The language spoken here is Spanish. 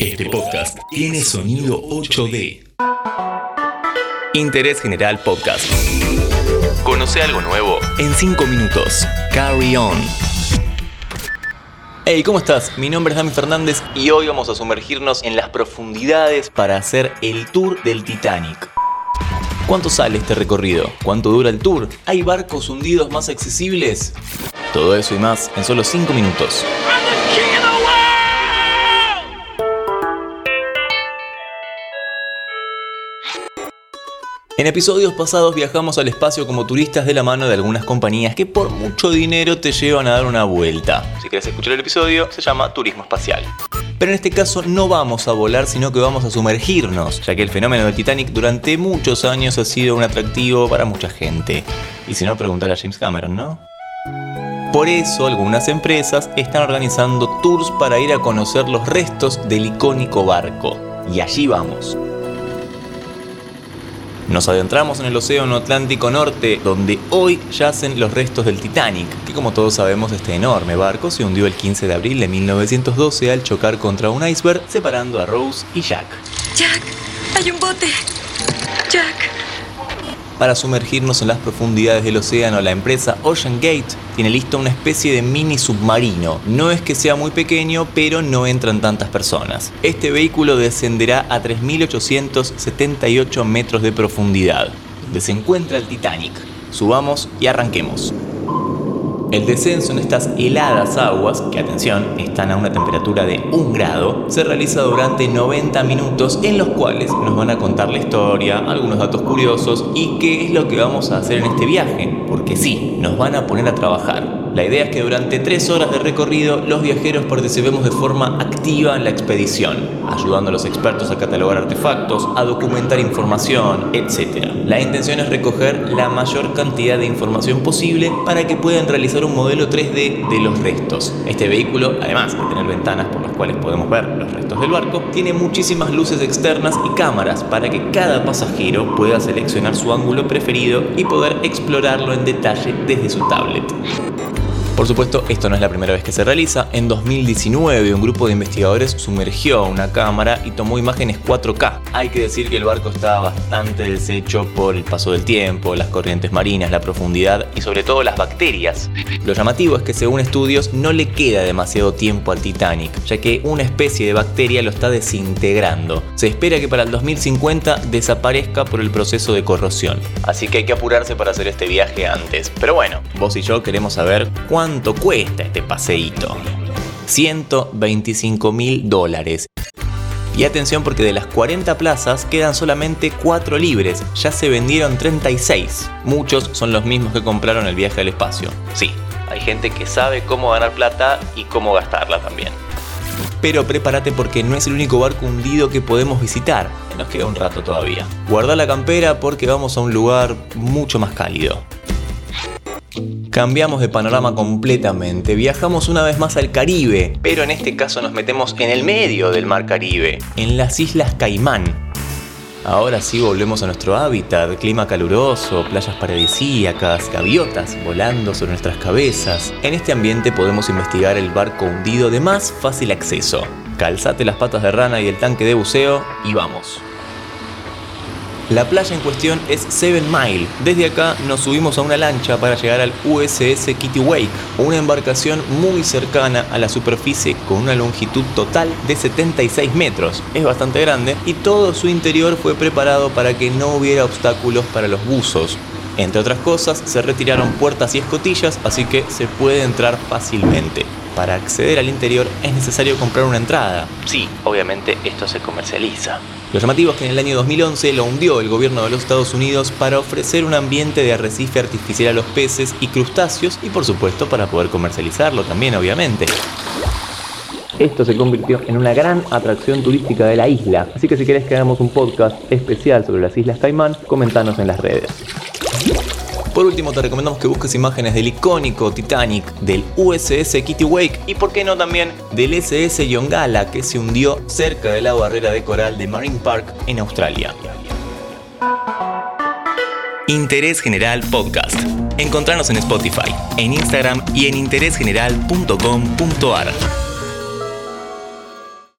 Este podcast tiene sonido 8D. Interés General Podcast. Conoce algo nuevo en 5 minutos. Carry on. Hey, ¿cómo estás? Mi nombre es Dami Fernández y hoy vamos a sumergirnos en las profundidades para hacer el tour del Titanic. ¿Cuánto sale este recorrido? ¿Cuánto dura el tour? ¿Hay barcos hundidos más accesibles? Todo eso y más en solo 5 minutos. En episodios pasados viajamos al espacio como turistas de la mano de algunas compañías que por mucho dinero te llevan a dar una vuelta. Si quieres escuchar el episodio, se llama Turismo Espacial. Pero en este caso no vamos a volar, sino que vamos a sumergirnos, ya que el fenómeno del Titanic durante muchos años ha sido un atractivo para mucha gente. Y si no, preguntar a James Cameron, ¿no? Por eso algunas empresas están organizando tours para ir a conocer los restos del icónico barco. Y allí vamos. Nos adentramos en el Océano Atlántico Norte, donde hoy yacen los restos del Titanic, que como todos sabemos este enorme barco se hundió el 15 de abril de 1912 al chocar contra un iceberg, separando a Rose y Jack. Jack, hay un bote. Jack. Para sumergirnos en las profundidades del océano, la empresa Ocean Gate tiene listo una especie de mini submarino. No es que sea muy pequeño, pero no entran tantas personas. Este vehículo descenderá a 3.878 metros de profundidad, donde se encuentra el Titanic. Subamos y arranquemos. El descenso en estas heladas aguas, que atención, están a una temperatura de 1 grado, se realiza durante 90 minutos en los cuales nos van a contar la historia, algunos datos curiosos y qué es lo que vamos a hacer en este viaje, porque sí, nos van a poner a trabajar. La idea es que durante tres horas de recorrido los viajeros participemos de forma activa en la expedición, ayudando a los expertos a catalogar artefactos, a documentar información, etc. La intención es recoger la mayor cantidad de información posible para que puedan realizar un modelo 3D de los restos. Este vehículo, además de tener ventanas por las cuales podemos ver los restos del barco, tiene muchísimas luces externas y cámaras para que cada pasajero pueda seleccionar su ángulo preferido y poder explorarlo en detalle desde su tablet. Por supuesto, esto no es la primera vez que se realiza. En 2019, un grupo de investigadores sumergió una cámara y tomó imágenes 4K. Hay que decir que el barco estaba bastante deshecho por el paso del tiempo, las corrientes marinas, la profundidad y sobre todo las bacterias. Lo llamativo es que según estudios no le queda demasiado tiempo al Titanic, ya que una especie de bacteria lo está desintegrando. Se espera que para el 2050 desaparezca por el proceso de corrosión. Así que hay que apurarse para hacer este viaje antes. Pero bueno, vos y yo queremos saber cuándo cuánto cuesta este paseíto. 125 mil dólares. Y atención porque de las 40 plazas quedan solamente 4 libres, ya se vendieron 36. Muchos son los mismos que compraron el viaje al espacio. Sí, hay gente que sabe cómo ganar plata y cómo gastarla también. Pero prepárate porque no es el único barco hundido que podemos visitar. Nos queda un rato todavía. Guarda la campera porque vamos a un lugar mucho más cálido. Cambiamos de panorama completamente, viajamos una vez más al Caribe, pero en este caso nos metemos en el medio del mar Caribe, en las Islas Caimán. Ahora sí volvemos a nuestro hábitat, clima caluroso, playas paradisíacas, gaviotas volando sobre nuestras cabezas. En este ambiente podemos investigar el barco hundido de más fácil acceso. Calzate las patas de rana y el tanque de buceo y vamos. La playa en cuestión es Seven Mile. Desde acá nos subimos a una lancha para llegar al USS Kitty Wake, una embarcación muy cercana a la superficie con una longitud total de 76 metros. Es bastante grande y todo su interior fue preparado para que no hubiera obstáculos para los buzos. Entre otras cosas, se retiraron puertas y escotillas, así que se puede entrar fácilmente. Para acceder al interior es necesario comprar una entrada. Sí, obviamente esto se comercializa. Lo llamativo es que en el año 2011 lo hundió el gobierno de los Estados Unidos para ofrecer un ambiente de arrecife artificial a los peces y crustáceos y por supuesto para poder comercializarlo también obviamente. Esto se convirtió en una gran atracción turística de la isla, así que si querés que hagamos un podcast especial sobre las Islas Caimán, comentanos en las redes. Por último, te recomendamos que busques imágenes del icónico Titanic, del USS Kitty Wake y, por qué no, también del SS Yongala que se hundió cerca de la barrera de coral de Marine Park en Australia. Interés General Podcast. Encontrarnos en Spotify, en Instagram y en interésgeneral.com.ar.